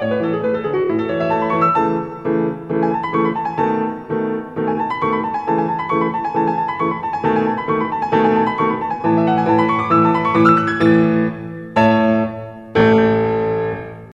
Música